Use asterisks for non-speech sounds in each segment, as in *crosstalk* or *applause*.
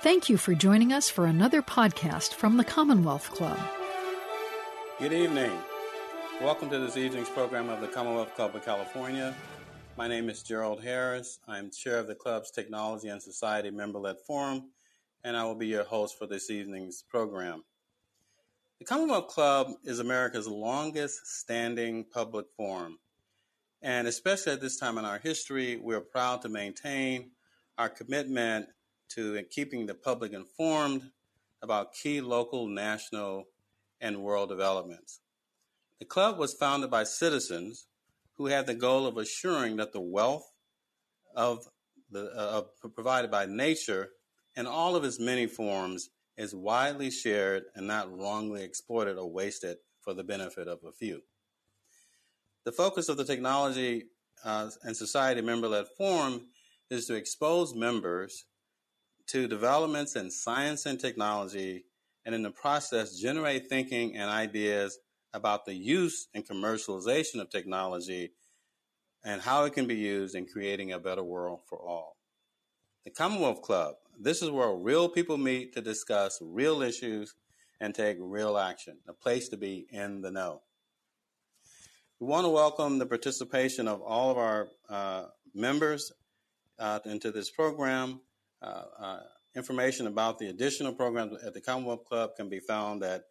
Thank you for joining us for another podcast from the Commonwealth Club. Good evening. Welcome to this evening's program of the Commonwealth Club of California. My name is Gerald Harris. I'm chair of the club's Technology and Society member led forum, and I will be your host for this evening's program. The Commonwealth Club is America's longest standing public forum. And especially at this time in our history, we're proud to maintain our commitment to keeping the public informed about key local, national, and world developments. The club was founded by citizens who had the goal of assuring that the wealth of the uh, provided by nature in all of its many forms is widely shared and not wrongly exploited or wasted for the benefit of a few. The focus of the technology uh, and society member-led forum is to expose members to developments in science and technology, and in the process, generate thinking and ideas about the use and commercialization of technology and how it can be used in creating a better world for all. The Commonwealth Club, this is where real people meet to discuss real issues and take real action, a place to be in the know. We want to welcome the participation of all of our uh, members uh, into this program Uh, uh, information about the additional programs at the Commonwealth Club can be found at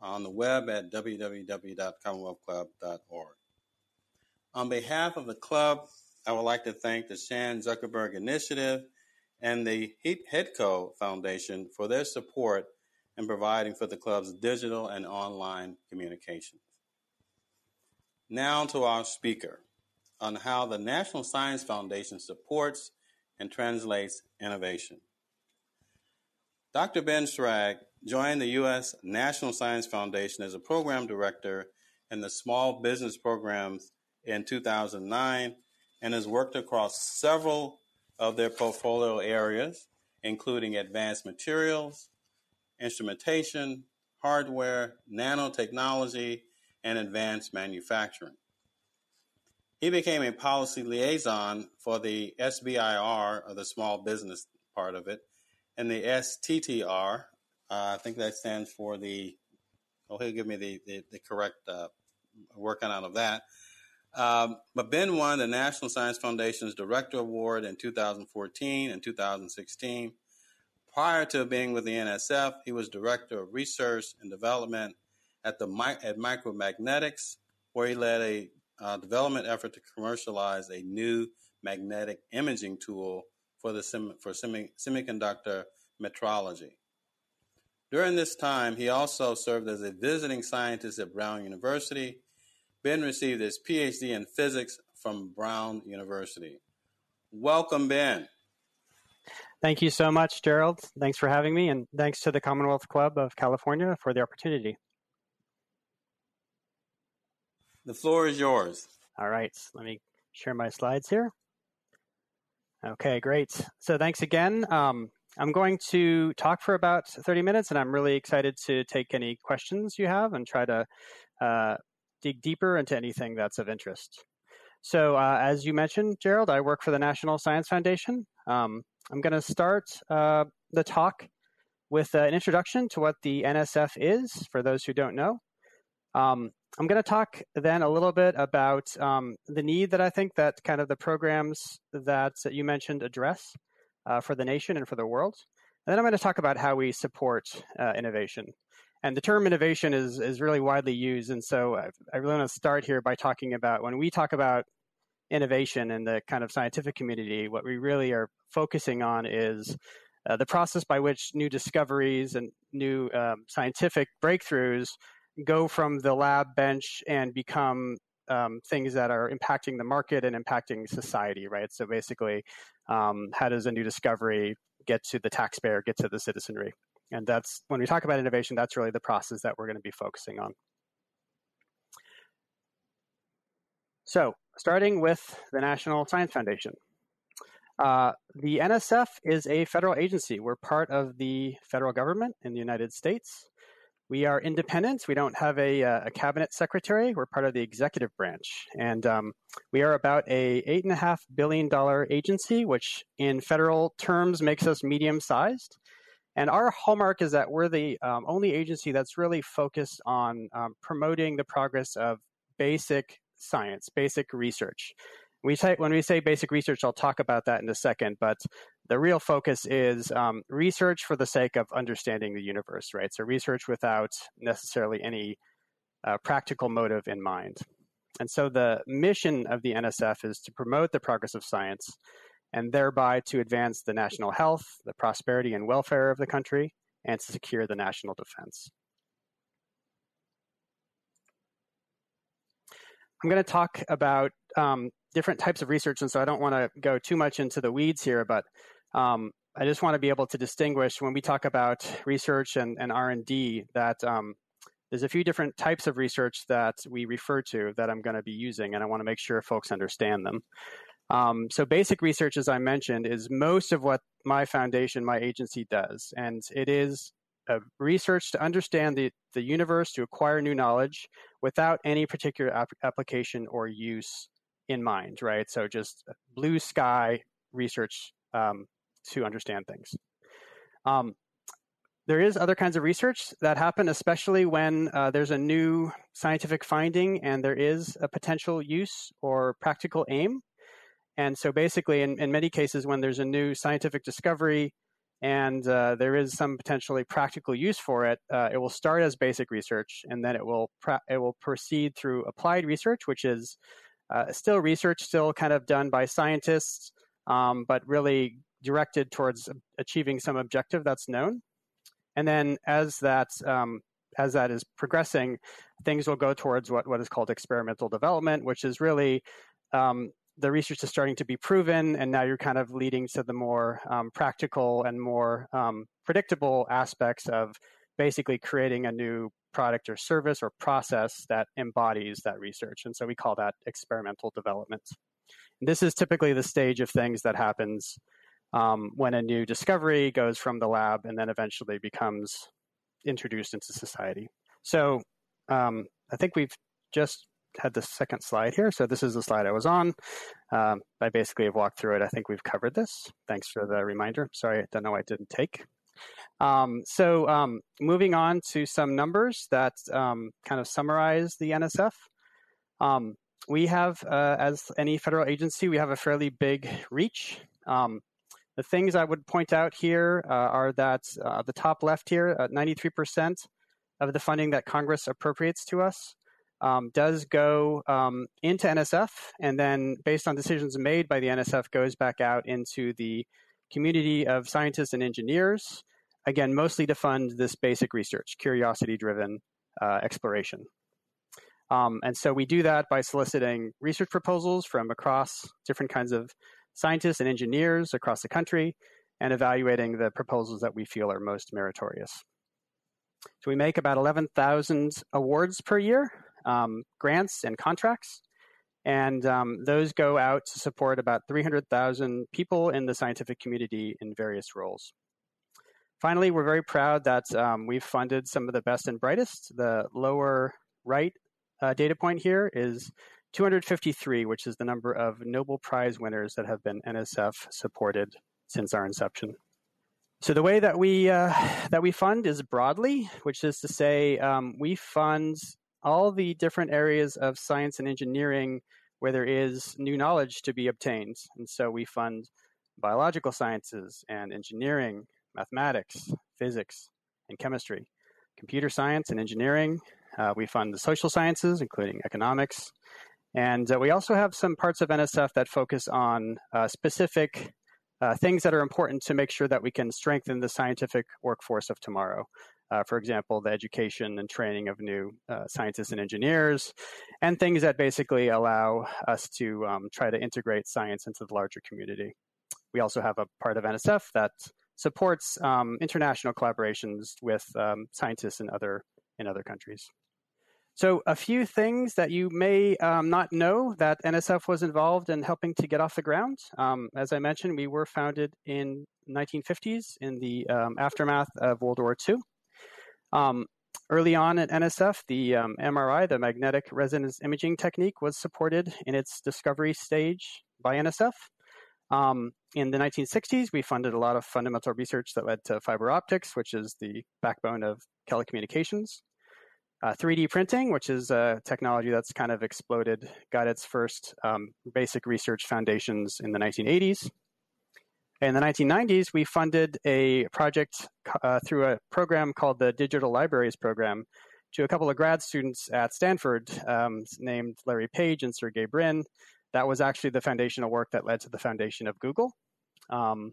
on the web at www.commonwealthclub.org. On behalf of the club, I would like to thank the Chan Zuckerberg Initiative and the HeadCo Foundation for their support in providing for the club's digital and online communications. Now to our speaker on how the National Science Foundation supports and translates innovation. Dr. Ben Schrag joined the U.S. National Science Foundation as a program director in the small business programs in 2009 and has worked across several of their portfolio areas, including advanced materials, instrumentation, hardware, nanotechnology, and advanced manufacturing. He became a policy liaison for the SBIR, or the small business part of it, and the STTR. Uh, I think that stands for the. Oh, he'll give me the the, the correct uh, working out of that. Um, but Ben won the National Science Foundation's Director Award in 2014 and 2016. Prior to being with the NSF, he was Director of Research and Development at the at Micromagnetics, where he led a uh, development effort to commercialize a new magnetic imaging tool for the sem- for semi- semiconductor metrology. During this time, he also served as a visiting scientist at Brown University. Ben received his PhD in physics from Brown University. Welcome, Ben. Thank you so much, Gerald. Thanks for having me, and thanks to the Commonwealth Club of California for the opportunity. The floor is yours. All right, let me share my slides here. Okay, great. So thanks again. Um, I'm going to talk for about 30 minutes, and I'm really excited to take any questions you have and try to uh, dig deeper into anything that's of interest. So, uh, as you mentioned, Gerald, I work for the National Science Foundation. Um, I'm going to start uh, the talk with uh, an introduction to what the NSF is, for those who don't know. Um, I'm going to talk then a little bit about um, the need that I think that kind of the programs that you mentioned address uh, for the nation and for the world. And then I'm going to talk about how we support uh, innovation. And the term innovation is, is really widely used. And so I, I really want to start here by talking about when we talk about innovation in the kind of scientific community, what we really are focusing on is uh, the process by which new discoveries and new um, scientific breakthroughs go from the lab bench and become um, things that are impacting the market and impacting society, right? So basically, um, how does a new discovery get to the taxpayer, get to the citizenry? And that's when we talk about innovation, that's really the process that we're going to be focusing on. So, starting with the National Science Foundation. Uh, the NSF is a federal agency. We're part of the federal government in the United States. We are independent. We don't have a, uh, a, cabinet secretary. We're part of the executive branch, and um, we are about a eight and a half billion dollar agency, which in federal terms makes us medium sized. And our hallmark is that we're the um, only agency that's really focused on um, promoting the progress of basic science, basic research. We say, when we say basic research, I'll talk about that in a second, but the real focus is um, research for the sake of understanding the universe, right? So research without necessarily any uh, practical motive in mind. And so the mission of the NSF is to promote the progress of science and thereby to advance the national health, the prosperity and welfare of the country, and to secure the national defense. I'm going to talk about um, different types of research, and so I don't want to go too much into the weeds here, but um, I just want to be able to distinguish when we talk about research and, and R&D that um, there's a few different types of research that we refer to that I'm going to be using, and I want to make sure folks understand them. Um, so basic research, as I mentioned, is most of what my foundation, my agency does, and it is research to understand the, the universe, to acquire new knowledge without any particular ap- application or use in mind, right? So just blue sky research um, to understand things. Um, there is other kinds of research that happen, especially when uh, there's a new scientific finding and there is a potential use or practical aim. And so basically, in, in many cases, when there's a new scientific discovery, and uh, there is some potentially practical use for it. Uh, it will start as basic research, and then it will it will proceed through applied research, which is uh, still research, still kind of done by scientists, um, but really directed towards achieving some objective that's known. And then as that um, as that is progressing, things will go towards what, what is called experimental development, which is really um, the research is starting to be proven, and now you're kind of leading to the more um, practical and more um, predictable aspects of basically creating a new product or service or process that embodies that research. And so we call that experimental development. And this is typically the stage of things that happens um, when a new discovery goes from the lab and then eventually becomes introduced into society. So um, I think we've just had the second slide here. So this is the slide I was on. Um, I basically have walked through it. I think we've covered this. Thanks for the reminder. Sorry, I don't know why I didn't take. Um, so um, moving on to some numbers that um, kind of summarize the NSF. Um, we have, uh, as any federal agency, we have a fairly big reach. Um, the things I would point out here uh, are that uh, the top left here, 93% uh, of the funding that Congress appropriates to us um, does go into NSF, and then based on decisions made by the NSF, goes back out into the community of scientists and engineers. Again, mostly to fund this basic research, curiosity-driven uh, exploration. Um, and so we do that by soliciting research proposals from across different kinds of scientists and engineers across the country and evaluating the proposals that we feel are most meritorious. So we make about 11,000 awards per year, um, grants and contracts. And um, those go out to support about 300,000 people in the scientific community in various roles. Finally, we're very proud that um, we've funded some of the best and brightest. The lower right uh, data point here is 253, which is the number of Nobel Prize winners that have been NSF supported since our inception. So the way that we uh, that we fund is broadly, which is to say, um, we fund all the different areas of science and engineering where there is new knowledge to be obtained. And so we fund biological sciences and engineering, mathematics, physics, and chemistry, computer science and engineering. Uh, we fund the social sciences, including economics. And uh, we also have some parts of NSF that focus on uh, specific uh, things that are important to make sure that we can strengthen the scientific workforce of tomorrow uh, for example, the education and training of new uh, scientists and engineers, and things that basically allow us to um, try to integrate science into the larger community. We also have a part of NSF that supports um, international collaborations with um, scientists in other in other countries. So, a few things that you may um, not know that NSF was involved in helping to get off the ground. Um, as I mentioned, we were founded in 1950s in the um, aftermath of World War II. Um, early on at NSF, the MRI, the magnetic resonance imaging technique, was supported in its discovery stage by NSF. Um, in the 1960s, we funded a lot of fundamental research that led to fiber optics, which is the backbone of telecommunications. Uh, 3D printing, which is a technology that's kind of exploded, got its first um, basic research foundations in the 1980s. In the 1990s, we funded a project uh, through a program called the Digital Libraries Program to a couple of grad students at Stanford um, named Larry Page and Sergey Brin. That was actually the foundational work that led to the foundation of Google. Um,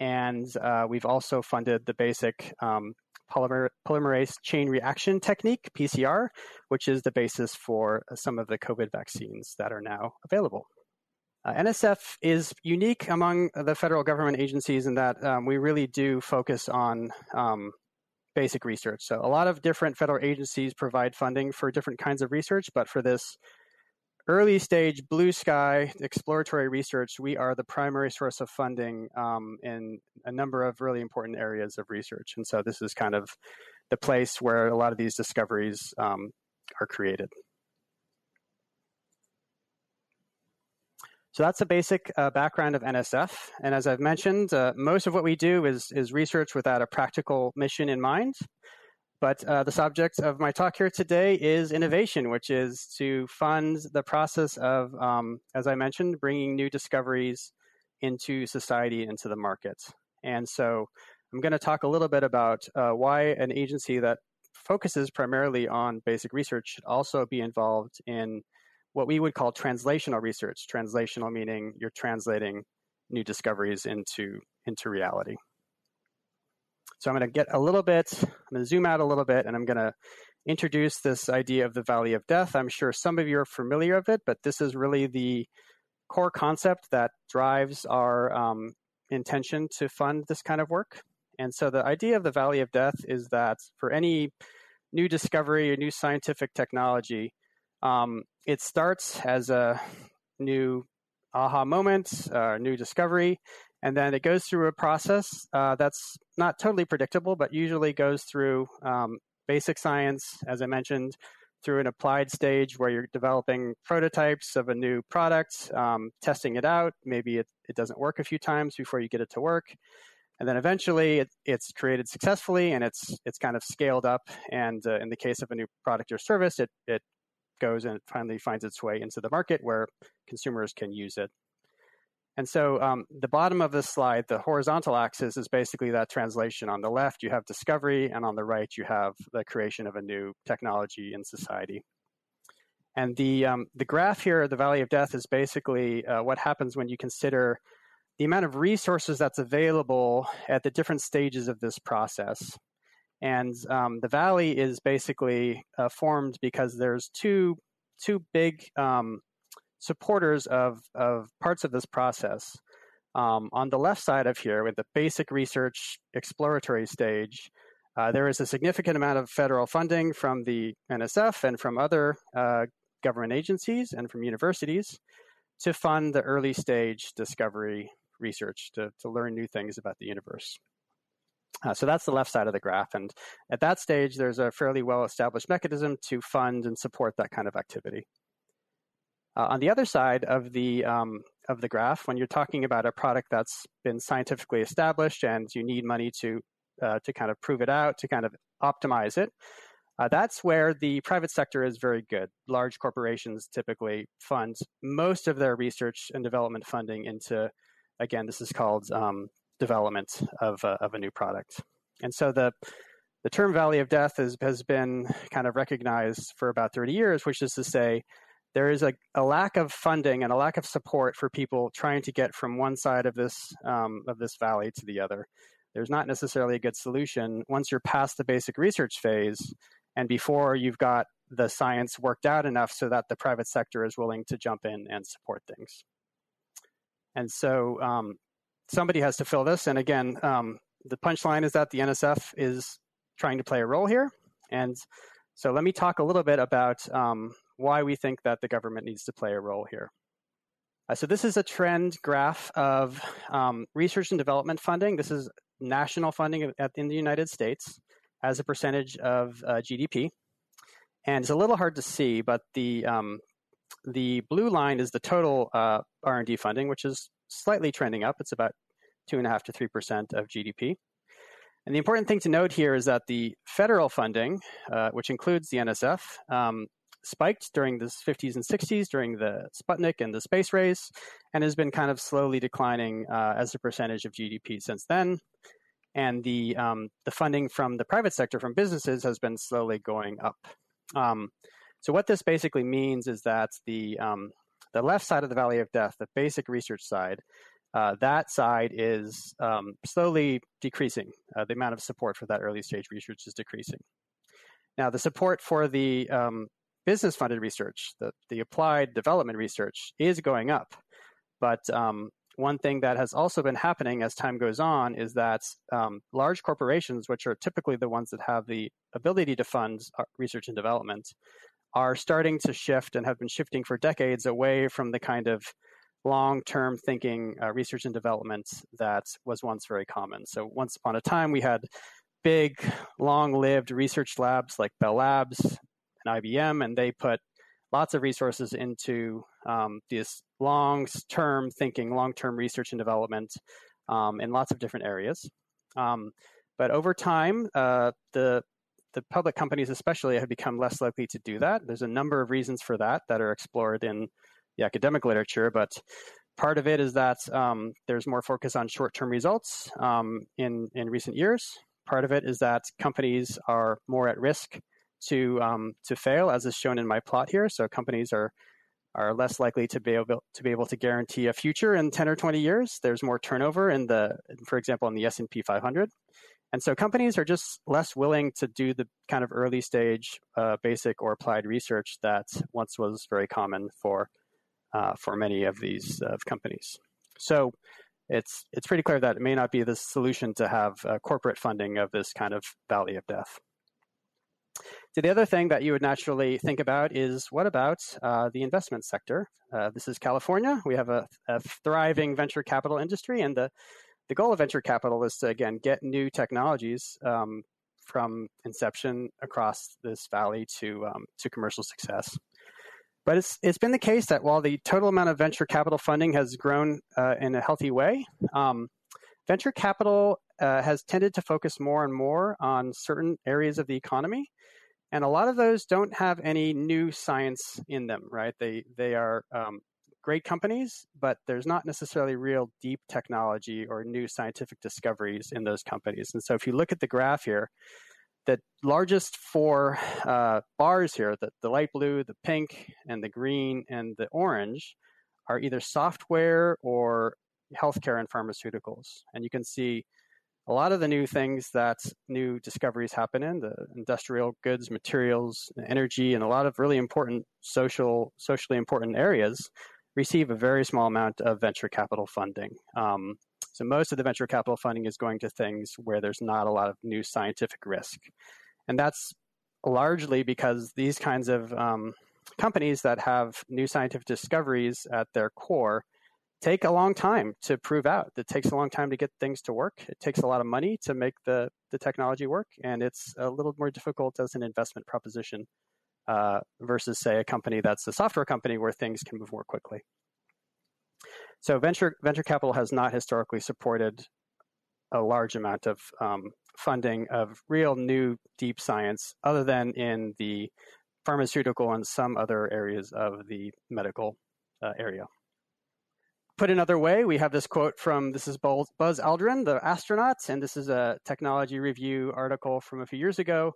and uh, we've also funded the basic um, polymer, polymerase chain reaction technique, PCR, which is the basis for some of the COVID vaccines that are now available. Uh, NSF is unique among the federal government agencies in that um, we really do focus on um, basic research. So a lot of different federal agencies provide funding for different kinds of research, but for this early stage blue sky exploratory research, we are the primary source of funding um, in a number of really important areas of research. And so this is kind of the place where a lot of these discoveries um, are created. So that's a basic uh, background of NSF. And as I've mentioned, uh, most of what we do is, is research without a practical mission in mind. But uh, the subject of my talk here today is innovation, which is to fund the process of, um, as I mentioned, bringing new discoveries into society, into the market. And so I'm going to talk a little bit about uh, why an agency that focuses primarily on basic research should also be involved in what we would call translational research. Translational meaning you're translating new discoveries into, into reality. So I'm going to get a little bit, I'm going to zoom out a little bit, and I'm going to introduce this idea of the Valley of Death. I'm sure some of you are familiar with it, but this is really the core concept that drives our um, intention to fund this kind of work. And so the idea of the Valley of Death is that for any new discovery or new scientific technology, um, it starts as a new aha moment, uh, new discovery, and then it goes through a process uh, that's not totally predictable, but usually goes through um, basic science, as I mentioned, through an applied stage where you're developing prototypes of a new product, um, testing it out. Maybe it, it doesn't work a few times before you get it to work. And then eventually it, it's created successfully and it's, it's kind of scaled up. And uh, in the case of a new product or service, it, it goes and it finally finds its way into the market where consumers can use it. And so um, the bottom of this slide, the horizontal axis is basically that translation. On the left, you have discovery, and on the right, you have the creation of a new technology in society. And the, um, the graph here, the Valley of Death, is basically uh, what happens when you consider the amount of resources that's available at the different stages of this process. And um, the valley is basically uh, formed because there's two two big um, supporters of of parts of this process. Um, on the left side of here, with the basic research exploratory stage, uh, there is a significant amount of federal funding from the NSF and from other uh, government agencies and from universities to fund the early stage discovery research to, to learn new things about the universe. Uh, so that's the left side of the graph. And at that stage, there's a fairly well established mechanism to fund and support that kind of activity. Uh, on the other side of the, um, of the graph, when you're talking about a product that's been scientifically established and you need money to, uh, to kind of prove it out, to kind of optimize it, uh, that's where the private sector is very good. Large corporations typically fund most of their research and development funding into, again, this is called um, development of a, of a new product. And so the the term Valley of Death is, has been kind of recognized for about 30 years, which is to say there is a, a lack of funding and a lack of support for people trying to get from one side of this um, of this valley to the other. There's not necessarily a good solution once you're past the basic research phase and before you've got the science worked out enough so that the private sector is willing to jump in and support things. And so um, somebody has to fill this. And again, um, the punchline is that the NSF is trying to play a role here. And so let me talk a little bit about um, why we think that the government needs to play a role here. Uh, so this is a trend graph of um, research and development funding. This is national funding at, in the United States as a percentage of uh, GDP. And it's a little hard to see, but the um, the blue line is the total uh, R&D funding, which is slightly trending up. It's about two and a half to three percent of GDP. And the important thing to note here is that the federal funding, uh, which includes the NSF, um, spiked during the 50s and 60s during the Sputnik and the space race, and has been kind of slowly declining uh, as a percentage of GDP since then. And the um, the funding from the private sector, from businesses, has been slowly going up. Um, so what this basically means is that the um, the left side of the Valley of Death, the basic research side, uh, that side is um, slowly decreasing. Uh, the amount of support for that early stage research is decreasing. Now, the support for the um, business funded research, the, the applied development research, is going up. But um, one thing that has also been happening as time goes on is that um, large corporations, which are typically the ones that have the ability to fund uh, research and development, are starting to shift and have been shifting for decades away from the kind of long term thinking uh, research and development that was once very common. So, once upon a time, we had big, long lived research labs like Bell Labs and IBM, and they put lots of resources into um, this long term thinking, long term research and development um, in lots of different areas. Um, but over time, uh, the the public companies, especially, have become less likely to do that. There's a number of reasons for that that are explored in the academic literature, but part of it is that um, there's more focus on short-term results um, in in recent years. Part of it is that companies are more at risk to um, to fail, as is shown in my plot here. So companies are are less likely to be able to be able to guarantee a future in 10 or 20 years. There's more turnover in the, for example, in the S&P 500. And so companies are just less willing to do the kind of early stage uh, basic or applied research that once was very common for uh, for many of these uh, companies. So it's it's pretty clear that it may not be the solution to have uh, corporate funding of this kind of valley of death. So the other thing that you would naturally think about is what about uh, the investment sector? Uh, this is California. We have a, a, thriving venture capital industry, and the the goal of venture capital is to again get new technologies um, from inception across this valley to um, to commercial success. But it's it's been the case that while the total amount of venture capital funding has grown uh, in a healthy way, um, venture capital uh, has tended to focus more and more on certain areas of the economy, and a lot of those don't have any new science in them. Right? They they are um, great companies, but there's not necessarily real deep technology or new scientific discoveries in those companies. And so if you look at the graph here, the largest four uh, bars here, the, the light blue, the pink, and the green, and the orange, are either software or healthcare and pharmaceuticals. And you can see a lot of the new things that new discoveries happen in the industrial goods, materials, energy, and a lot of really important social, socially important areas receive a very small amount of venture capital funding. Um, so most of the venture capital funding is going to things where there's not a lot of new scientific risk. And that's largely because these kinds of um, companies that have new scientific discoveries at their core take a long time to prove out. It takes a long time to get things to work. It takes a lot of money to make the, the technology work, and it's a little more difficult as an investment proposition uh, versus, say, a company that's a software company where things can move more quickly. So venture venture capital has not historically supported a large amount of um, funding of real new deep science, other than in the pharmaceutical and some other areas of the medical uh, area. Put another way, we have this quote from this is Buzz Aldrin, the astronaut, and this is a Technology Review article from a few years ago.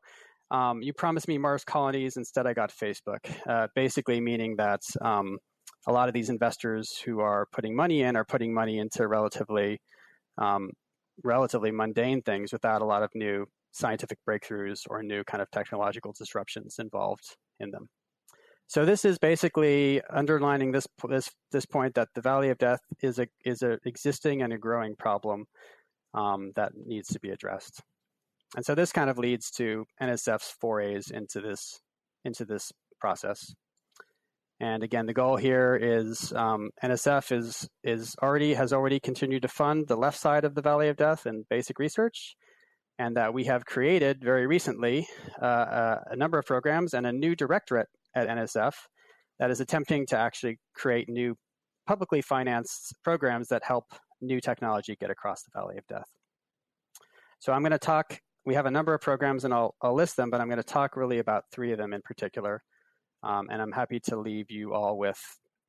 Um, you promised me Mars colonies, instead I got Facebook. Uh, basically, meaning that um, a lot of these investors who are putting money in are putting money into relatively um, relatively mundane things without a lot of new scientific breakthroughs or new kind of technological disruptions involved in them. So this is basically underlining this this this point that the Valley of Death is a is a existing and a growing problem um, that needs to be addressed. And so this kind of leads to NSF's forays into this into this process. And again, the goal here is um, NSF is is already has already continued to fund the left side of the Valley of Death and basic research, and that we have created very recently uh, uh a number of programs and a new directorate at NSF that is attempting to actually create new publicly financed programs that help new technology get across the valley of death. So I'm going to talk, we have a number of programs and I'll, I'll list them, but I'm going to talk really about three of them in particular. Um, and I'm happy to leave you all with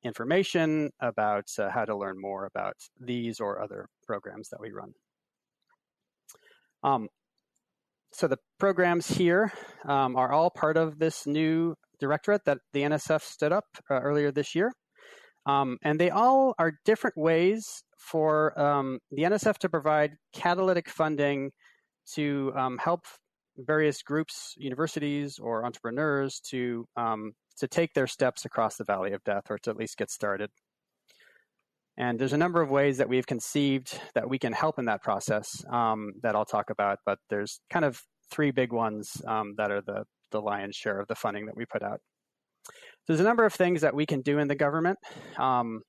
information about uh, how to learn more about these or other programs that we run. Um, so the programs here um, are all part of this new directorate that the NSF stood up uh, earlier this year. Um, and they all are different ways for um, the NSF to provide catalytic funding to um, help various groups, universities, or entrepreneurs to um, to take their steps across the valley of death, or to at least get started. And there's a number of ways that we've conceived that we can help in that process um, that I'll talk about, but there's kind of three big ones um, that are the, the lion's share of the funding that we put out. There's a number of things that we can do in the government. Um,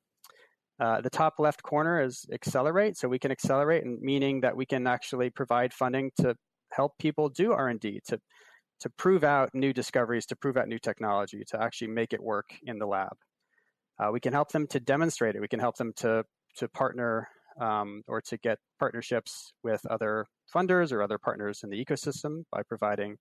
uh, the top left corner is accelerate. So we can accelerate, meaning that we can actually provide funding to help people do R&D, to, to prove out new discoveries, to prove out new technology, to actually make it work in the lab. Uh, we can help them to demonstrate it. We can help them to, to partner um, or to get partnerships with other funders or other partners in the ecosystem by providing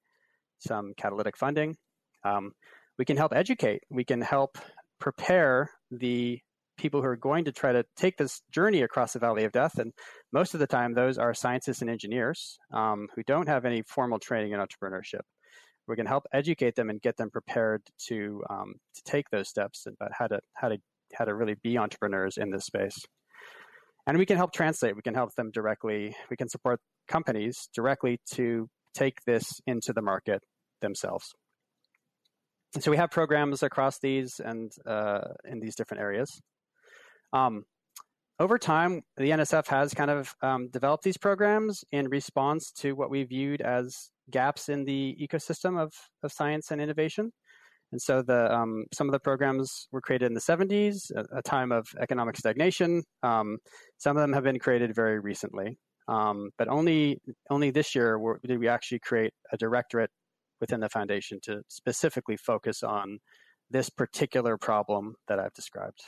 some catalytic funding. Um, we can help educate. We can help prepare the people who are going to try to take this journey across the valley of death. And most of the time, those are scientists and engineers um, who don't have any formal training in entrepreneurship. We can help educate them and get them prepared to um, to take those steps about how to how to how to really be entrepreneurs in this space. And we can help translate. We can help them directly. We can support companies directly to take this into the market themselves. And so we have programs across these and uh, in these different areas. Um, over time, the NSF has kind of um, developed these programs in response to what we viewed as gaps in the ecosystem of, of science and innovation. And so the um, some of the programs were created in the 70s, a, a time of economic stagnation. Um, some of them have been created very recently, um, but only only this year did we actually create a directorate within the foundation to specifically focus on this particular problem that I've described.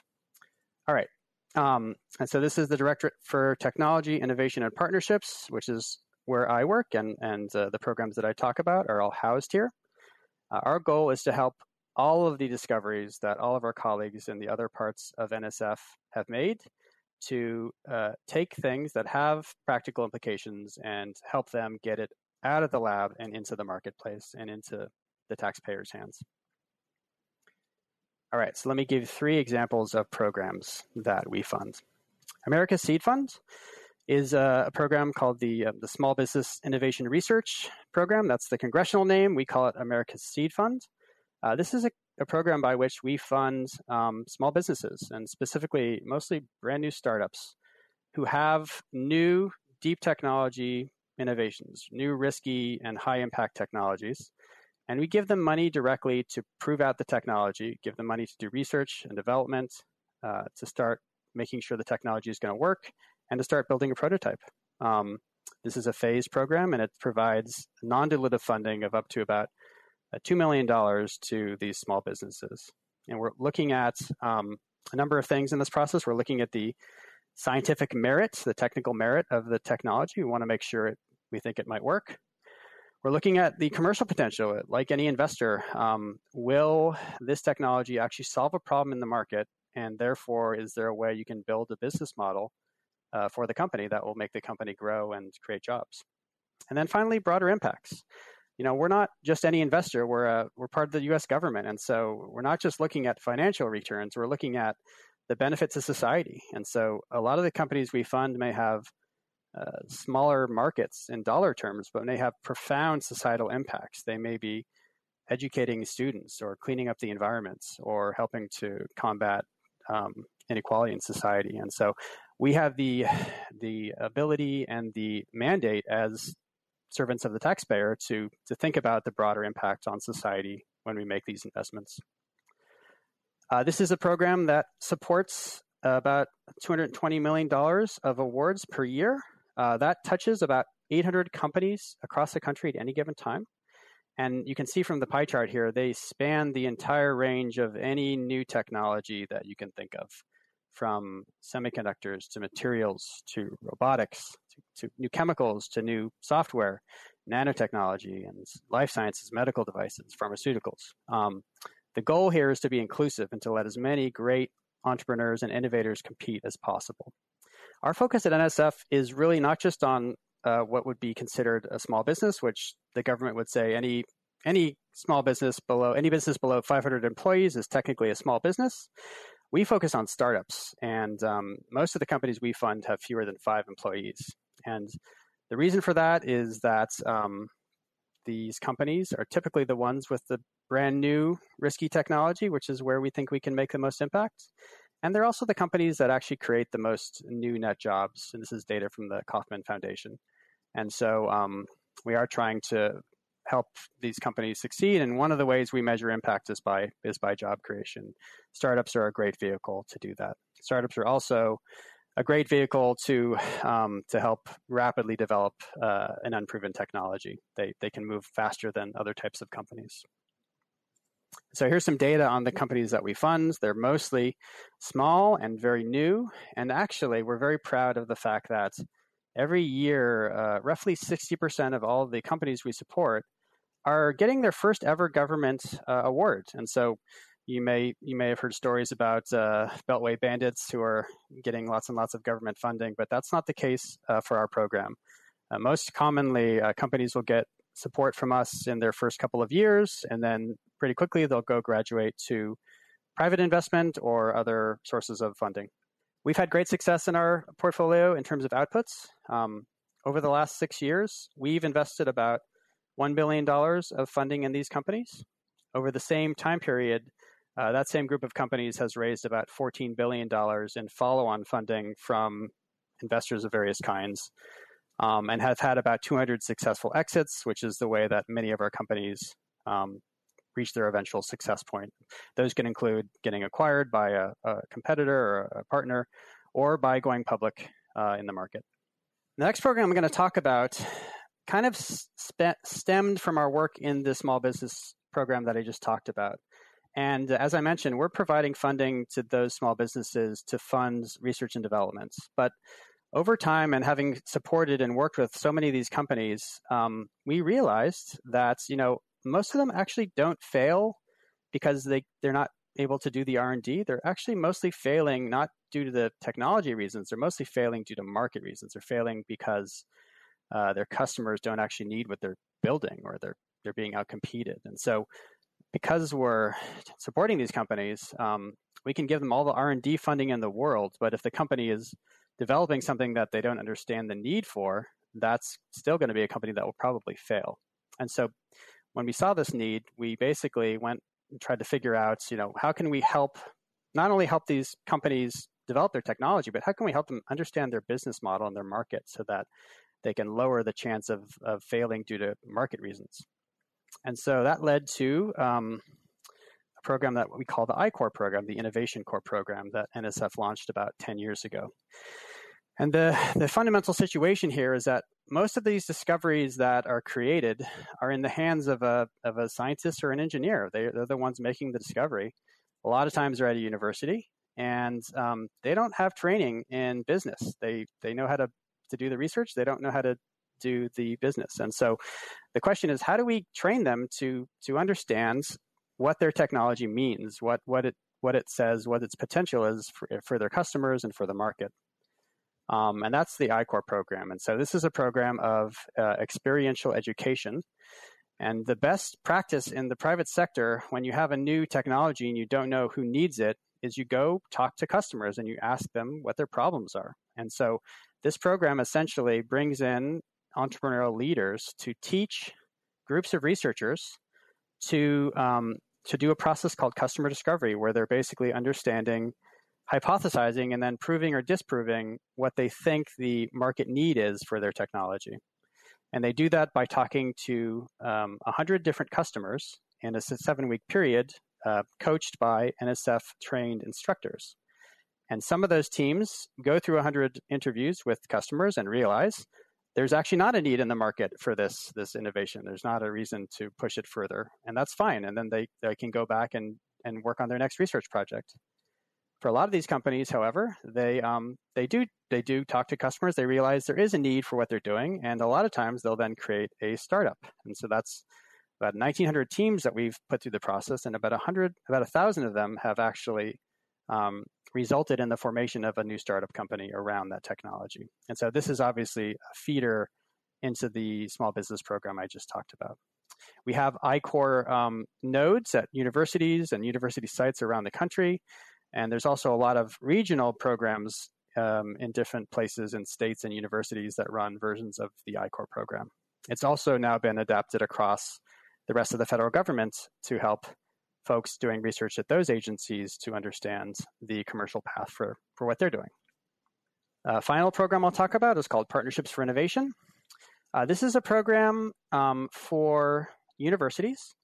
All right. Um, and so this is the Directorate for Technology, Innovation, and Partnerships, which is where I work, and, and uh, the programs that I talk about are all housed here. Uh, our goal is to help all of the discoveries that all of our colleagues in the other parts of NSF have made to uh, take things that have practical implications and help them get it out of the lab and into the marketplace and into the taxpayers' hands. All right, so let me give three examples of programs that we fund. America's Seed Fund is a, program called the, uh, the Small Business Innovation Research Program. That's the congressional name. We call it America's Seed Fund. Uh, this is a, a, program by which we fund um, small businesses and specifically mostly brand new startups who have new deep technology innovations, new risky and high impact technologies and we give them money directly to prove out the technology, give them money to do research and development, uh, to start making sure the technology is going to work, and to start building a prototype. Um, this is a phase program, and it provides non dilutive funding of up to about uh, $2 million to these small businesses. And we're looking at um, a number of things in this process. We're looking at the scientific merit, the technical merit of the technology. We want to make sure it, we think it might work. We're looking at the commercial potential. Like any investor, um, will this technology actually solve a problem in the market? And therefore, is there a way you can build a business model uh, for the company that will make the company grow and create jobs? And then finally, broader impacts. You know, we're not just any investor. We're a, we're part of the U.S. government, and so we're not just looking at financial returns. We're looking at the benefits of society. And so, a lot of the companies we fund may have uh, smaller markets in dollar terms, but may have profound societal impacts. They may be educating students or cleaning up the environments or helping to combat um, inequality in society. And so we have the the ability and the mandate as servants of the taxpayer to to think about the broader impact on society when we make these investments. Uh, this is a program that supports about $220 million of awards per year uh, that touches about 800 companies across the country at any given time. And you can see from the pie chart here, they span the entire range of any new technology that you can think of. from semiconductors to materials to robotics to, to new chemicals to new software, nanotechnology and life sciences, medical devices, pharmaceuticals. Um, the goal here is to be inclusive and to let as many great entrepreneurs and innovators compete as possible. Our focus at NSF is really not just on uh, what would be considered a small business, which the government would say any any small business below any business below 500 employees is technically a small business. We focus on startups, and um, most of the companies we fund have fewer than five employees. And the reason for that is that um, these companies are typically the ones with the brand new risky technology, which is where we think we can make the most impact. And they're also the companies that actually create the most new net jobs. And this is data from the Kauffman Foundation. And so um, we are trying to help these companies succeed. And one of the ways we measure impact is by is by job creation. Startups are a great vehicle to do that. Startups are also a great vehicle to um, to help rapidly develop uh, an unproven technology. They they can move faster than other types of companies. So here's some data on the companies that we fund. They're mostly small and very new, and actually we're very proud of the fact that every year, uh, roughly 60% of all the companies we support are getting their first ever government uh, award. And so you may you may have heard stories about uh, Beltway bandits who are getting lots and lots of government funding, but that's not the case uh, for our program. Uh, most commonly, uh, companies will get support from us in their first couple of years, and then pretty quickly they'll go graduate to private investment or other sources of funding. We've had great success in our portfolio in terms of outputs. Um, over the last six years, we've invested about $1 billion of funding in these companies. Over the same time period, uh, that same group of companies has raised about $14 billion in follow on funding from investors of various kinds um, and have had about 200 successful exits, which is the way that many of our companies um, reach their eventual success point. Those can include getting acquired by a, a competitor or a partner or by going public uh, in the market. The next program I'm going to talk about kind of spe- stemmed from our work in the small business program that I just talked about. And as I mentioned, we're providing funding to those small businesses to fund research and development. But over time and having supported and worked with so many of these companies, um, we realized that you know most of them actually don't fail because they they're not able to do the R&D. They're actually mostly failing not due to the technology reasons. They're mostly failing due to market reasons. They're failing because uh, their customers don't actually need what they're building or they're they're being outcompeted. And so because we're supporting these companies, um, we can give them all the R&D funding in the world, but if the company is developing something that they don't understand the need for, that's still going to be a company that will probably fail. And so when we saw this need, we basically went and tried to figure out, you know, how can we help not only help these companies develop their technology, but how can we help them understand their business model and their market so that they can lower the chance of, of failing due to market reasons. And so that led to um, program that we call the I-Corps program, the Innovation Corps program that NSF launched about 10 years ago. And the, the fundamental situation here is that most of these discoveries that are created are in the hands of a, of a scientist or an engineer. They, they're the ones making the discovery. A lot of times they're at a university and um, they don't have training in business. They, they know how to, to do the research, they don't know how to do the business. And so the question is how do we train them to, to understand what their technology means, what, what, it, what it says, what its potential is for, for their customers and for the market? Um, and that's the I-Corps program. And so this is a program of uh, experiential education. And the best practice in the private sector, when you have a new technology and you don't know who needs it, is you go talk to customers and you ask them what their problems are. And so this program essentially brings in entrepreneurial leaders to teach groups of researchers to um, to do a process called customer discovery, where they're basically understanding hypothesizing and then proving or disproving what they think the market need is for their technology. And they do that by talking to um, 100 different customers in a seven week period, uh, coached by NSF trained instructors. And some of those teams go through 100 interviews with customers and realize there's actually not a need in the market for this, this innovation. There's not a reason to push it further. And that's fine. And then they, they can go back and, and work on their next research project. For a lot of these companies, however, they um, they do they do talk to customers. They realize there is a need for what they're doing, and a lot of times they'll then create a startup. And so that's about 1,900 teams that we've put through the process, and about 100 about a thousand of them have actually um, resulted in the formation of a new startup company around that technology. And so this is obviously a feeder into the small business program I just talked about. We have I-Corps um, nodes at universities and university sites around the country. And there's also a lot of regional programs um, in different places and states and universities that run versions of the I-Corps program. It's also now been adapted across the rest of the federal government to help folks doing research at those agencies to understand the commercial path for, for what they're doing. Uh, final program I'll talk about is called Partnerships for Innovation. Uh, this is a program um, for universities.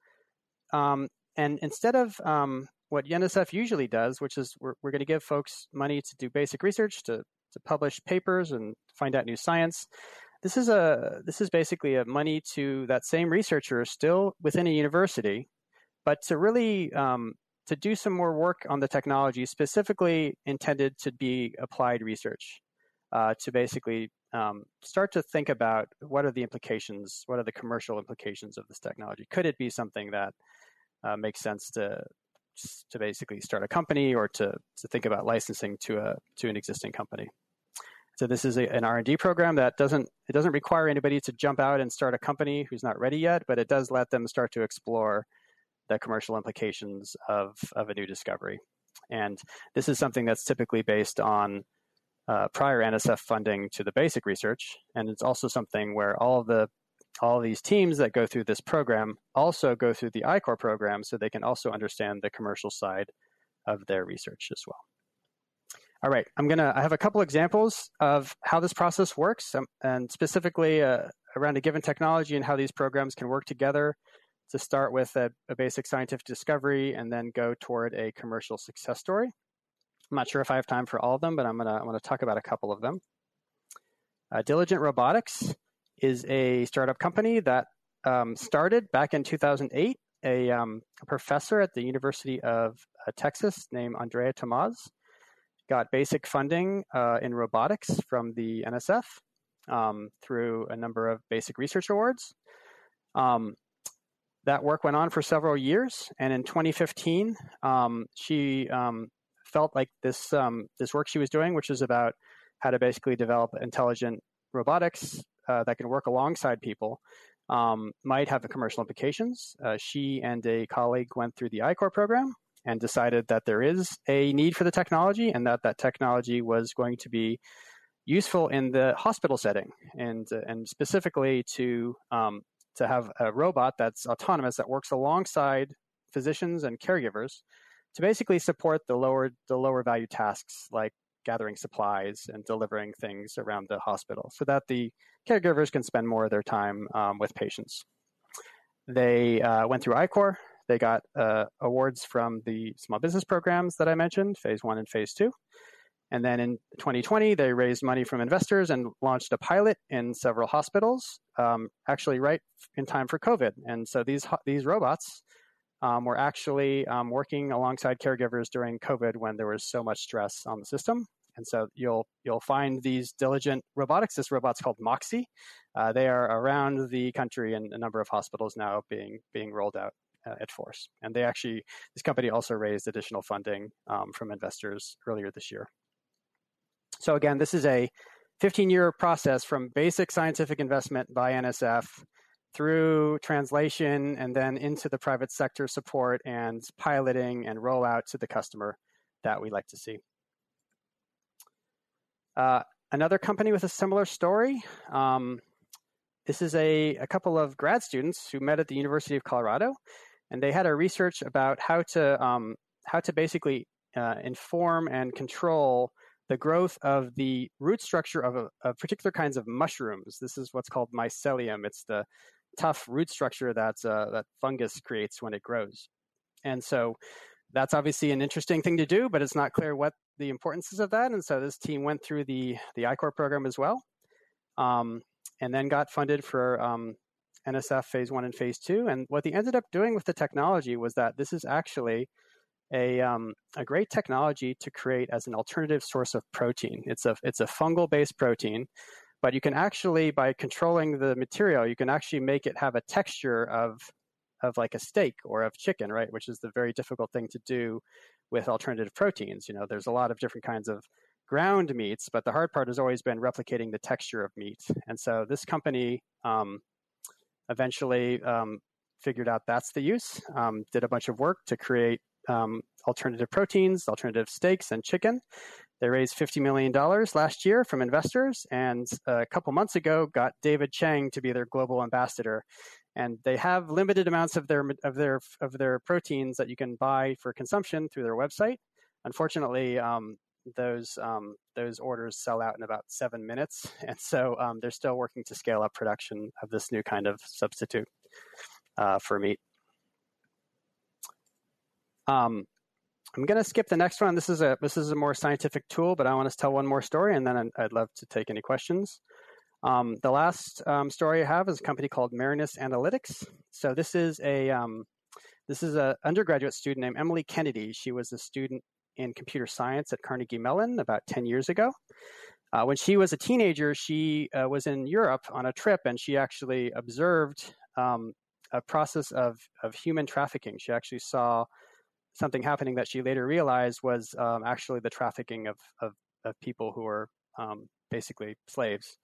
Um, and instead of um, what NSF usually does, which is we're, we're going to give folks money to do basic research, to, to publish papers and find out new science. This is a this is basically a money to that same researcher still within a university, but to really um, to do some more work on the technology specifically intended to be applied research, uh, to basically um, start to think about what are the implications, what are the commercial implications of this technology? Could it be something that uh, makes sense to to basically start a company or to, to think about licensing to a to an existing company. So this is a, an R&D program that doesn't it doesn't require anybody to jump out and start a company who's not ready yet, but it does let them start to explore the commercial implications of, of a new discovery. And this is something that's typically based on uh, prior NSF funding to the basic research. And it's also something where all the all these teams that go through this program also go through the I-Corps program so they can also understand the commercial side of their research as well. All right, I'm gonna, I have a couple examples of how this process works um, and specifically uh, around a given technology and how these programs can work together to start with a, a, basic scientific discovery and then go toward a commercial success story. I'm not sure if I have time for all of them, but I'm gonna, I'm gonna talk about a couple of them. Uh, Diligent Robotics is a startup company that um, started back in 2008. A, um, a, professor at the University of uh, Texas named Andrea Thomaz got basic funding uh, in robotics from the NSF um, through a number of basic research awards. Um, that work went on for several years, and in 2015, um, she um, felt like this this work she was doing, which is about how to basically develop intelligent robotics uh, that can work alongside people um, might have commercial implications. Uh, she and a colleague went through the I-Corps program and decided that there is a need for the technology and that that technology was going to be useful in the hospital setting and and specifically to um, to have a robot that's autonomous that works alongside physicians and caregivers to basically support the lower the lower value tasks like gathering supplies and delivering things around the hospital so that the caregivers can spend more of their time um, with patients. They uh, went through I-Corps. They got uh, awards from the small business programs that I mentioned, phase one and phase two. And then in 2020, they raised money from investors and launched a pilot in several hospitals, um, actually right in time for COVID. And so these these robots um, were actually um, working alongside caregivers during COVID when there was so much stress on the system. And so you'll you'll find these diligent robotics. This robot's called Moxi. Uh, they are around the country in a number of hospitals now being being rolled out uh, at force. And they actually this company also raised additional funding um, from investors earlier this year. So again, this is a 15 year process from basic scientific investment by NSF through translation and then into the private sector support and piloting and rollout to the customer that we like to see. Uh, another company with a similar story. Um, this is a, a couple of grad students who met at the University of Colorado, and they had a research about how to um, how to basically uh, inform and control the growth of the root structure of, a, of, particular kinds of mushrooms. This is what's called mycelium. It's the tough root structure that uh, that fungus creates when it grows, and so that's obviously an interesting thing to do, but it's not clear what the importance is of that. And so this team went through the the I-Corps program as well, um, and then got funded for um, NSF phase one and phase two. And what they ended up doing with the technology was that this is actually a, um, a great technology to create as an alternative source of protein. It's a, it's a fungal based protein, but you can actually, by controlling the material, you can actually make it have a texture of, of like a steak or of chicken, right? Which is the very difficult thing to do with alternative proteins. You know, there's a lot of different kinds of ground meats, but the hard part has always been replicating the texture of meat. And so this company um, eventually um, figured out that's the use, um, did a bunch of work to create um, alternative proteins, alternative steaks, and chicken. They raised $50 million last year from investors, and a couple months ago got David Chang to be their global ambassador. And they have limited amounts of their of their of their proteins that you can buy for consumption through their website. Unfortunately, um, those um, those orders sell out in about seven minutes, *laughs* and so um, they're still working to scale up production of this new kind of substitute uh, for meat. Um, I'm going to skip the next one. This is a this is a more scientific tool, but I want to tell one more story, and then I'd love to take any questions. Um, the last um, story I have is a company called Marinus Analytics. So this is a um, this is an undergraduate student named Emily Kennedy. She was a student in computer science at Carnegie Mellon about 10 years ago. Uh, when she was a teenager, she uh, was in Europe on a trip, and she actually observed um, a process of of human trafficking. She actually saw something happening that she later realized was um, actually the trafficking of, of, of people who were um, basically slaves.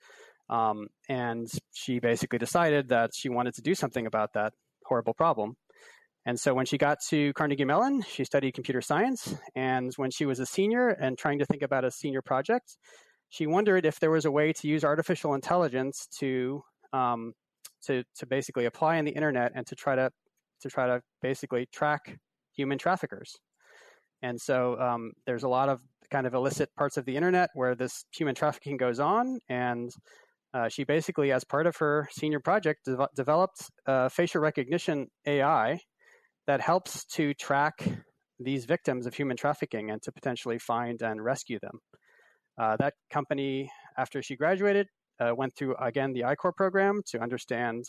Um, and she basically decided that she wanted to do something about that horrible problem. And so when she got to Carnegie Mellon, she studied computer science. And when she was a senior and trying to think about a senior project, she wondered if there was a way to use artificial intelligence to um, to to basically apply in the internet and to try to to try to basically track human traffickers. And so um, there's a lot of kind of illicit parts of the internet where this human trafficking goes on. And uh, she basically, as part of her senior project, de- developed facial recognition AI that helps to track these victims of human trafficking and to potentially find and rescue them. Uh, that company, after she graduated, uh, went through again the I-Corps program to understand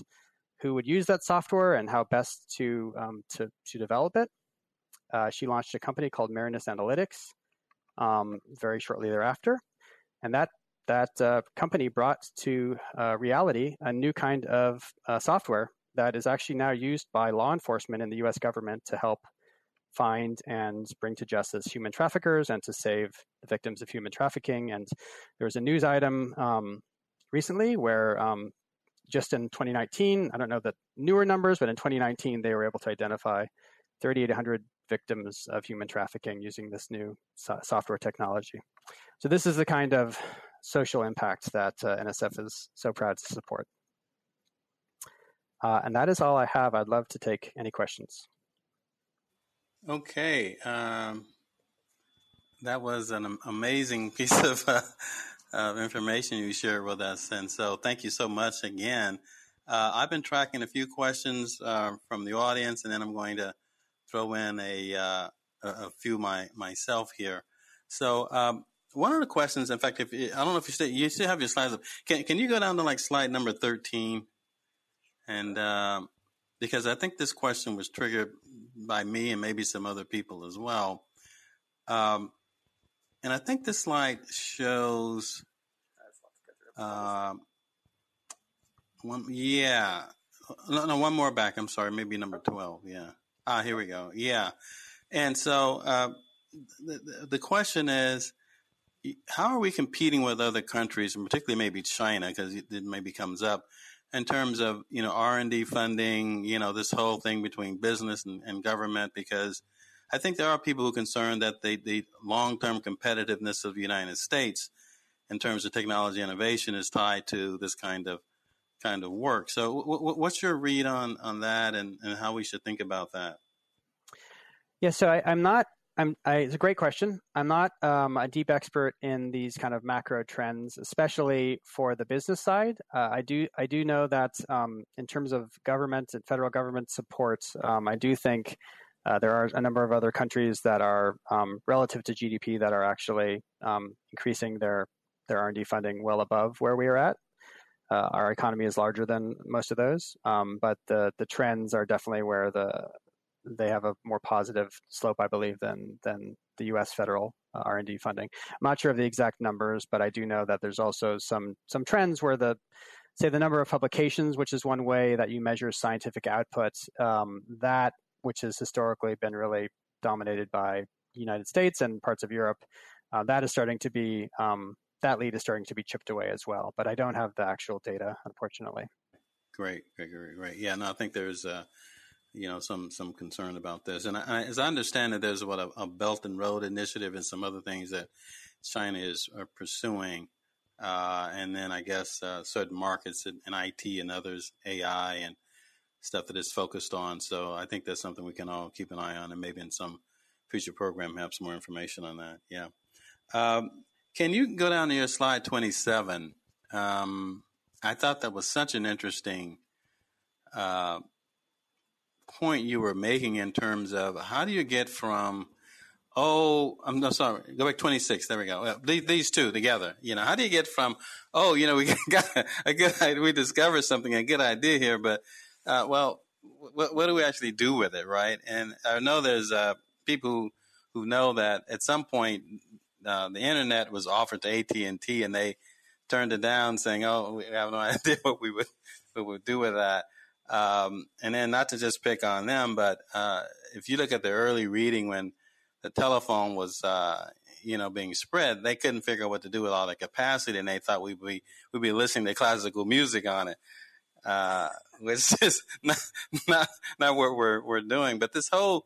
who would use that software and how best to um, to to develop it. Uh, she launched a company called Marinus Analytics um, very shortly thereafter, and that that uh, company brought to uh, reality a new kind of uh, software that is actually now used by law enforcement in the U.S. government to help find and bring to justice human traffickers and to save the victims of human trafficking. And there was a news item um, recently where um, just in 2019, I don't know the newer numbers, but in 2019 they were able to identify 3,800 victims of human trafficking using this new so- software technology. So this is the kind of social impact that uh, NSF is so proud to support. Uh, and that is all I have. I'd love to take any questions. Okay. Um, that was an amazing *laughs* piece of, uh, of information you shared with us. And so thank you so much again. Uh, I've been tracking a few questions uh, from the audience, and then I'm going to throw in a, uh, a few my, myself here. So, um, one of the questions, in fact, if you, I don't know if you still you still have your slides up, can can you go down to like slide number thirteen? And um, because I think this question was triggered by me and maybe some other people as well. Um, and I think this slide shows. Um, one, yeah, no, no, one more back. I'm sorry, maybe number twelve. Yeah. Ah, here we go. Yeah. And so uh, the, the question is, how are we competing with other countries, and particularly maybe China, because it maybe comes up in terms of you know R and D funding, you know this whole thing between business and, and, government, because I think there are people who are concerned that the, the long term competitiveness of the United States in terms of technology innovation is tied to this kind of kind of work. So, w- w- what's your read on on that, and, and how we should think about that? Yeah, so I, am not. I'm. I, it's a great question. I'm not um, a deep expert in these kind of macro trends, especially for the business side. Uh, I do. I do know that um, in terms of government and federal government support, um, I do think uh, there are a number of other countries that are um, relative to GDP that are actually um, increasing their their R and D funding well above where we are at. Uh, our economy is larger than most of those, um, but the the trends are definitely where the they have a more positive slope, I believe, than than the U.S. federal uh, R&D funding. I'm not sure of the exact numbers, but I do know that there's also some some trends where the say the number of publications, which is one way that you measure scientific output, um, that which has historically been really dominated by United States and parts of Europe, uh, that is starting to be um, that lead is starting to be chipped away as well. But I don't have the actual data, unfortunately. Great, great, great, great. Yeah, no, I think there's uh, you know some some concern about this, and I, as I understand it, there's what a, a, Belt and Road initiative and some other things that China is uh, pursuing, uh, and then I guess uh, certain markets in, IT and others, AI and stuff that is focused on. So I think that's something we can all keep an eye on, and maybe in some future program have some more information on that. Yeah. Um, can you go down to your slide 27? Um, I thought that was such an interesting uh, point you were making in terms of how do you get from oh i'm no sorry go back 26 there we go these, these, two together you know how do you get from oh you know we *laughs* got a good we discovered something a good idea here but uh, well what, what, do we actually do with it right and i know there's uh, people who, who know that at some point uh, the internet was offered to AT&T and they turned it down saying oh we have no *laughs* idea what we would we would do with that um, and then not to just pick on them, but uh, if you look at the early reading when the telephone was, uh, you know, being spread, they couldn't figure out what to do with all the capacity, and they thought we'd be we'd be listening to classical music on it, uh, which *laughs* is not not not what we're we're doing. But this whole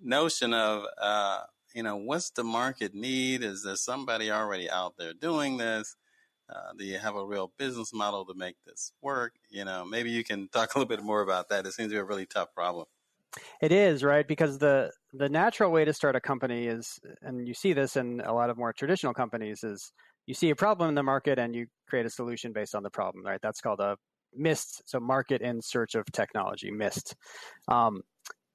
notion of uh, you know, what's the market need? Is there somebody already out there doing this? Uh, do you have a real business model to make this work? You know, maybe you can *laughs* talk a little bit more about that. It seems to be a really tough problem. It is right because the the natural way to start a company is, and you see this in a lot of more traditional companies, is you see a problem in the market and you create a solution based on the problem. Right? That's called a MIST, so market in search of technology, MIST. Um,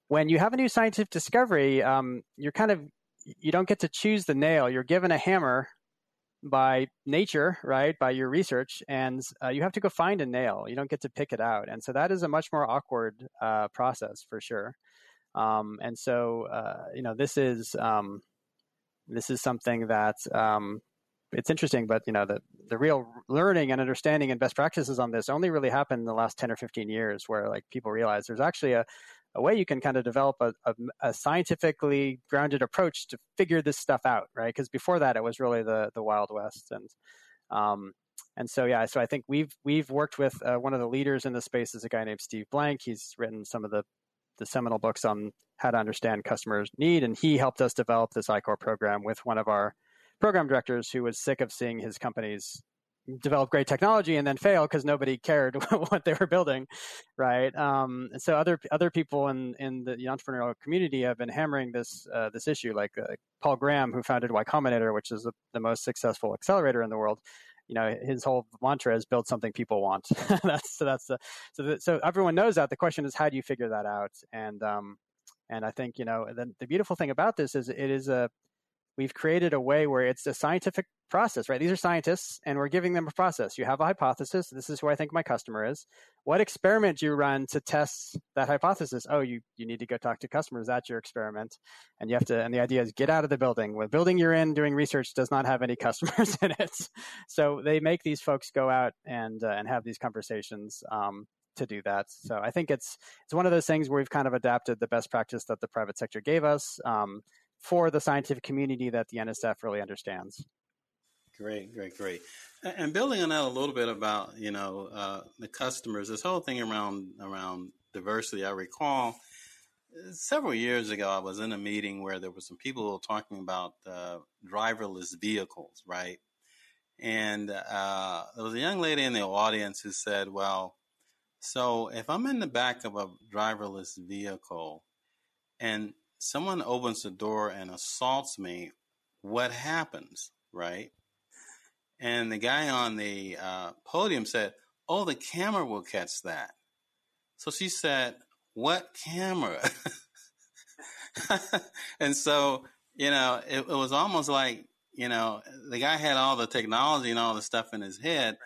when you have a new scientific discovery, um, you're kind of you don't get to choose the nail. You're given a hammer by nature, right? By your research, and uh, you have to go find a nail. You don't get to pick it out, and so that is a much more awkward uh, process for sure. Um, and so, uh, you know, this is um, this is something that um, it's interesting, but you know, the the real learning and understanding and best practices on this only really happened in the last ten or fifteen years, where like people realize there's actually a a way you can kind of develop a, a, a scientifically grounded approach to figure this stuff out, right? Because before that, it was really the the Wild West, and um, and so yeah, so I think we've we've worked with uh, one of the leaders in the space is a guy named Steve Blank. He's written some of the the seminal books on how to understand customers' need, and he helped us develop this I-Corps program with one of our program directors who was sick of seeing his company's develop great technology and then fail because nobody cared *laughs* what they were building, right? Um, and so other other people in in the, entrepreneurial community have been hammering this uh, this issue, like uh, Paul Graham, who founded Y Combinator, which is the, the most successful accelerator in the world. You know, his whole mantra is build something people want. *laughs* that's so that's the, so the, so everyone knows that. The question is, how do you figure that out? And um, and I think you know the, the beautiful thing about this is it is a we've created a way where it's a scientific process, right? These are scientists, and we're giving them a process. You have a hypothesis. This is who I think my customer is. What experiment do you run to test that hypothesis? Oh, you you need to go talk to customers. That's your experiment, and you have to. And the idea is get out of the building. The building you're in doing research does not have any *laughs* customers in it, so they make these folks go out and uh, and have these conversations. Um, to do that. So I think it's it's one of those things where we've kind of adapted the best practice that the private sector gave us. Um, for the scientific community that the NSF really understands. Great, great, great. And building on that a little bit about you know uh, the customers, this whole thing around around diversity. I recall several years ago, I was in a meeting where there were some people talking about uh, driverless vehicles, right? And uh, there was a young lady in the audience who said, "Well, so if I'm in the back of a driverless vehicle and someone opens the door and assaults me, what happens, right? And the guy on the uh, podium said, Oh, the camera will catch that. So she said, What camera? *laughs* and so, you know, it, it, was almost like, you know, the guy had all the technology and all the stuff in his head.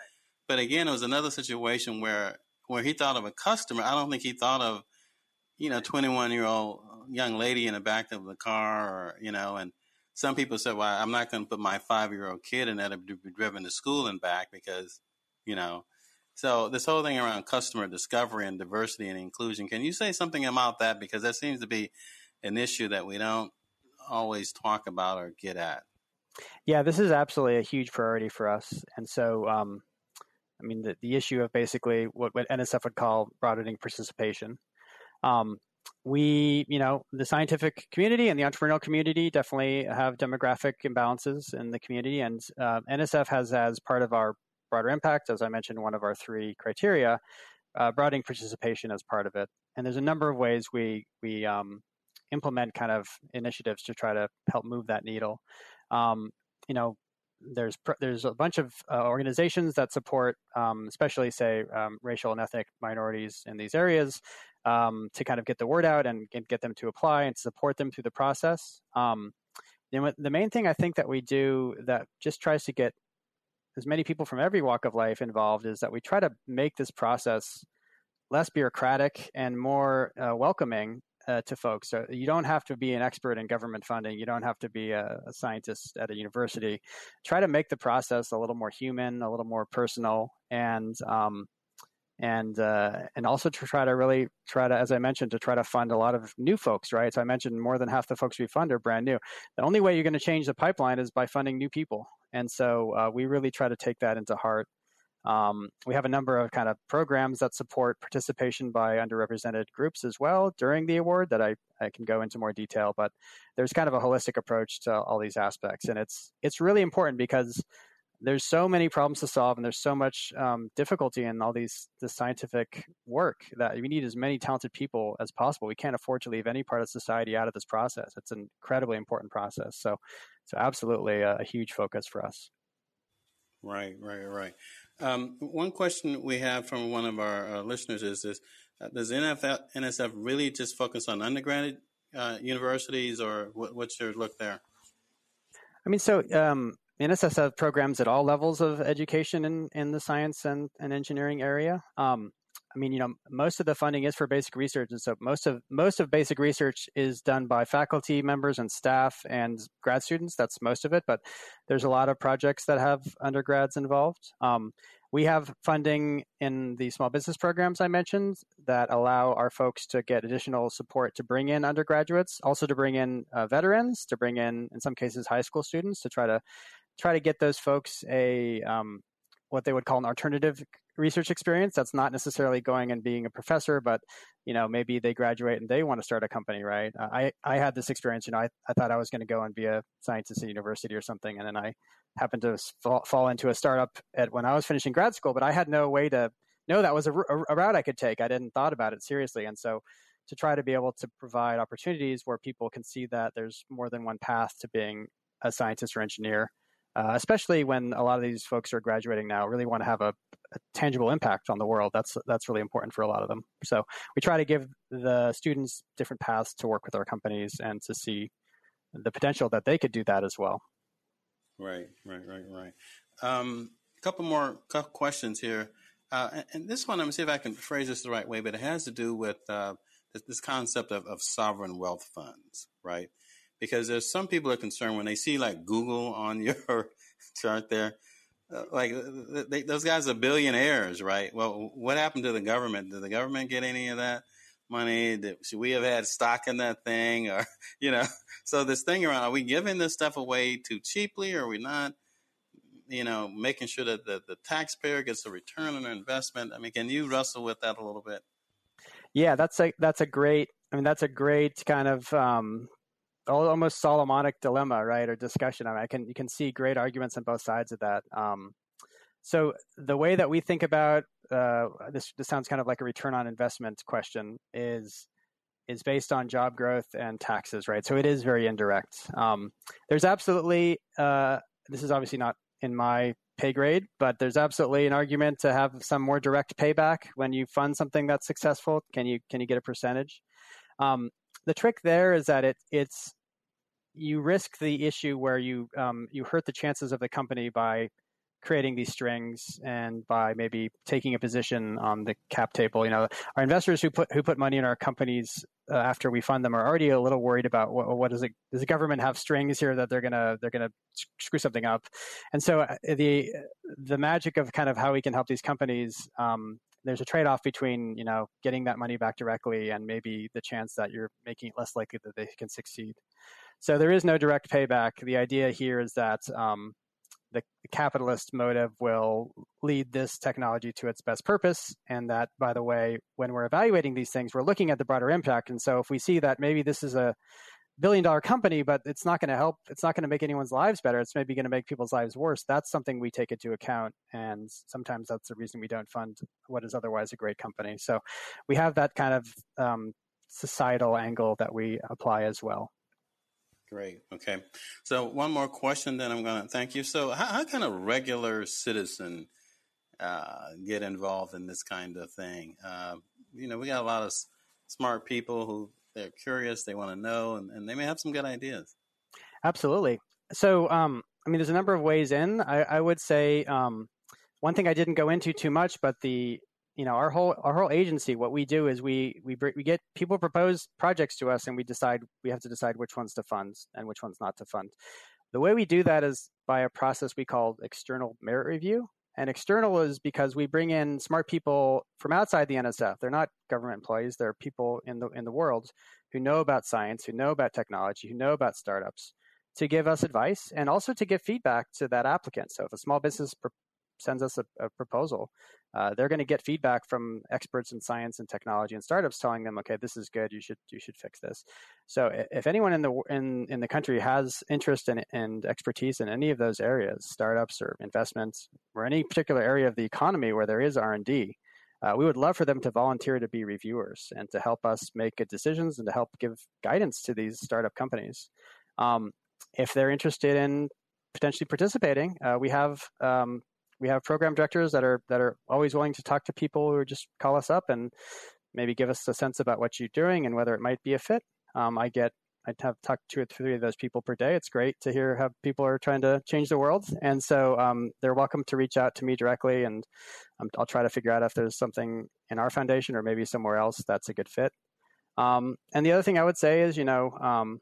But again, it was another situation where where he thought of a customer. I don't think he thought of, you know, 21 year old young lady in the back of the car, or you know, and some people said, "Well, I'm not going to put my five year old kid in that to be driven to school and back because, you know." So this whole thing around customer discovery and diversity and inclusion, can you say something about that because that seems to be an issue that we don't always talk about or get at? Yeah, this is absolutely a huge priority for us, and so. Um, I mean, the, the issue of basically what, what NSF would call broadening participation. Um, we, you know, the scientific community and the entrepreneurial community definitely have demographic imbalances in the community, and uh, NSF has as part of our broader impact, as I mentioned, one of our three criteria, uh, broadening participation as part of it. And there's a number of ways we we um, implement kind of initiatives to try to help move that needle. Um, you know, there's there's a bunch of uh, organizations that support, um, especially say um, racial and ethnic minorities in these areas, um, to kind of get the word out and get them to apply and support them through the process. Um, the main thing I think that we do that just tries to get as many people from every walk of life involved is that we try to make this process less bureaucratic and more uh, welcoming uh, to folks. So you don't have to be an expert in government funding. You don't have to be a, a, scientist at a university. Try to make the process a little more human, a little more personal, and um, and uh, and also to try to really try to, as I mentioned, to try to fund a lot of new folks, right? So I mentioned more than half the folks we fund are brand new. The only way you're going to change the pipeline is by funding new people, and so uh, we really try to take that into heart. Um, we have a number of kind of programs that support participation by underrepresented groups as well during the award that I, I can go into more detail, but there's kind of a holistic approach to all these aspects. And it's, it's really important because there's so many problems to solve and there's so much um, difficulty in all these this scientific work that we need as many talented people as possible. We can't afford to leave any part of society out of this process. It's an incredibly important process. So so absolutely a, a huge focus for us. Right right right um, one question we have from one of our uh, listeners is this uh, does NFL, nsf really just focus on undergraduate uh, universities or what, what's your look there I mean, so um, NSF programs at all levels of education in, in the science and, and engineering area. Um, I mean, you know, most of the funding is for basic research, and so most of most of basic research is done by faculty members and staff and grad students. That's most of it, but there's a lot of projects that have undergrads involved. Um, we have funding in the small business programs I mentioned that allow our folks to get additional support to bring in undergraduates, also to bring in uh, veterans, to bring in, in some cases, high school students to try to try to get those folks a um, what they would call an alternative research experience. That's not necessarily going and being a professor but you know maybe they graduate and they want to start a company right? Uh, i i had this experience you know i, I thought i was going to go and be a scientist at university or something and then i happened to fall, fall into a startup at when i was finishing grad school but i had no way to know that was a, a, a route i could take. I didn't thought about it seriously and so to try to be able to provide opportunities where people can see that there's more than one path to being a scientist or engineer uh, especially when a lot of these folks are graduating now, really want to have a, a, tangible impact on the world. That's that's really important for a lot of them. So we try to give the students different paths to work with our companies and to see the potential that they could do that as well. Right, right, right, right. Um, a couple more questions here, uh, and, and, this one I'm gonna see if I can phrase this the right way, but it has to do with uh, this, this, concept of, of sovereign wealth funds, right? Because there's some people are concerned when they see like Google *laughs* on your chart there. Uh, like they, those guys are billionaires, right? Well, what happened to the government? Did the government get any of that money? Did, should we have had stock in that thing, *laughs* or you know? So this thing around: are we giving this stuff away too cheaply, or are we not? You know, making sure that the, the taxpayer gets a return on their investment. I mean, can you wrestle with that a little bit? Yeah, that's a that's a great. I mean, that's a great kind of um, almost Solomonic dilemma, right, or discussion. I, mean, I can you can see great arguments on both sides of that. Um, so the way that we think about uh, this, this sounds kind of like a return on investment question is is based on job growth and taxes, right? So it is very indirect. Um, there's absolutely uh, this is obviously not in my pay grade, but there's absolutely an argument to have some more direct payback when you fund something that's successful. Can you can you get a percentage? Um, the trick there is that it it's you risk the issue where you um, you hurt the chances of the company by creating these strings and by maybe taking a position on the cap table. You know, our investors who put who put money in our companies uh, after we fund them are already a little worried about what, what is it does the government have strings here that they're gonna they're gonna screw something up and so uh, the the magic of kind of how we can help these companies um, there's a trade-off between you know getting that money back directly and maybe the chance that you're making it less likely that they can succeed so there is no direct payback the idea here is that um, the, the capitalist motive will lead this technology to its best purpose. And that, by the way, when we're evaluating these things, we're looking at the broader impact. And so if we see that maybe this is a billion dollar company, but it's not going to help, it's not going to make anyone's lives better, it's maybe going to make people's lives worse, that's something we take into account. And sometimes that's the reason we don't fund what is otherwise a great company. So we have that kind of um, societal angle that we apply as well. Great. Okay. So one more question, then I'm going to thank you. So how, how can a regular citizen uh, get involved in this kind of thing? Uh, you know, we got a lot of smart people who they're curious, they want to know, and, and, they may have some good ideas. Absolutely. So, um, I mean, there's a number of ways in. I, I would say um, one thing I didn't go into too much, but the you know our whole our whole agency what we do is we we we get people propose projects to us and we decide we have to decide which ones to fund and which ones not to fund the way we do that is by a process we call external merit review and external is because we bring in smart people from outside the NSF. They're not government employees. They're people in the in the world who know about science, who know about technology, who know about startups, to give us advice and also to give feedback to that applicant. So if a small business pr- sends us a, a proposal, uh, they're going to get feedback from experts in science and technology and startups telling them, okay, this is good. You should you should fix this. So if anyone in the in in the country has interest in, and expertise in any of those areas, startups or investments or any particular area of the economy where there is R and D, uh, we would love for them to volunteer to be reviewers and to help us make good decisions and to help give guidance to these startup companies. Um, if they're interested in potentially participating, uh, we have um, we have program directors that are that are always willing to talk to people or just call us up and maybe give us a sense about what you're doing and whether it might be a fit. Um, I get I have talked two or three of those people per day. It's great to hear how people are trying to change the world, and so um, they're welcome to reach out to me directly, and um, I'll try to figure out if there's something in our foundation or maybe somewhere else that's a good fit. Um, and the other thing I would say is, you know, um,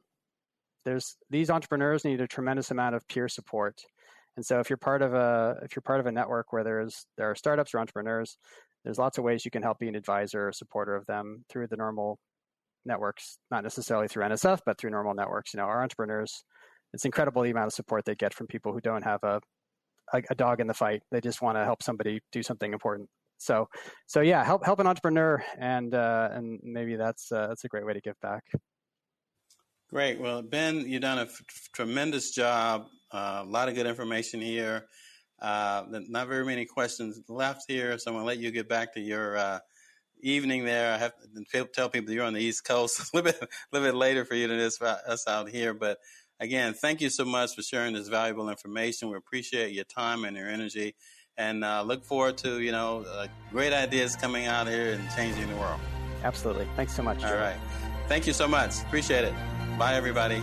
there's these entrepreneurs need a tremendous amount of peer support. And so if you're part of a if you're part of a network where there's there are startups or entrepreneurs, there's lots of ways you can help be an advisor or supporter of them through the normal networks, not necessarily through NSF, but through normal networks. You know, our entrepreneurs, it's incredible the amount of support they get from people who don't have a a, a dog in the fight. They just want to help somebody do something important. So, so yeah, help help an entrepreneur, and uh, and maybe that's uh, that's a great way to give back. Great. Well, Ben, you've done a f- tremendous job uh, a lot of good information here. Uh, not very many questions left here, so I'm going to let you get back to your uh, evening there. I have to tell people you're on the East Coast *laughs* a little bit, a little bit later for you than this us out here. But again, thank you so much for sharing this valuable information. We appreciate your time and your energy, and uh, look forward to you know uh, great ideas coming out here and changing the world. Absolutely. Thanks so much. All right. Thank you so much. Appreciate it. Bye, everybody.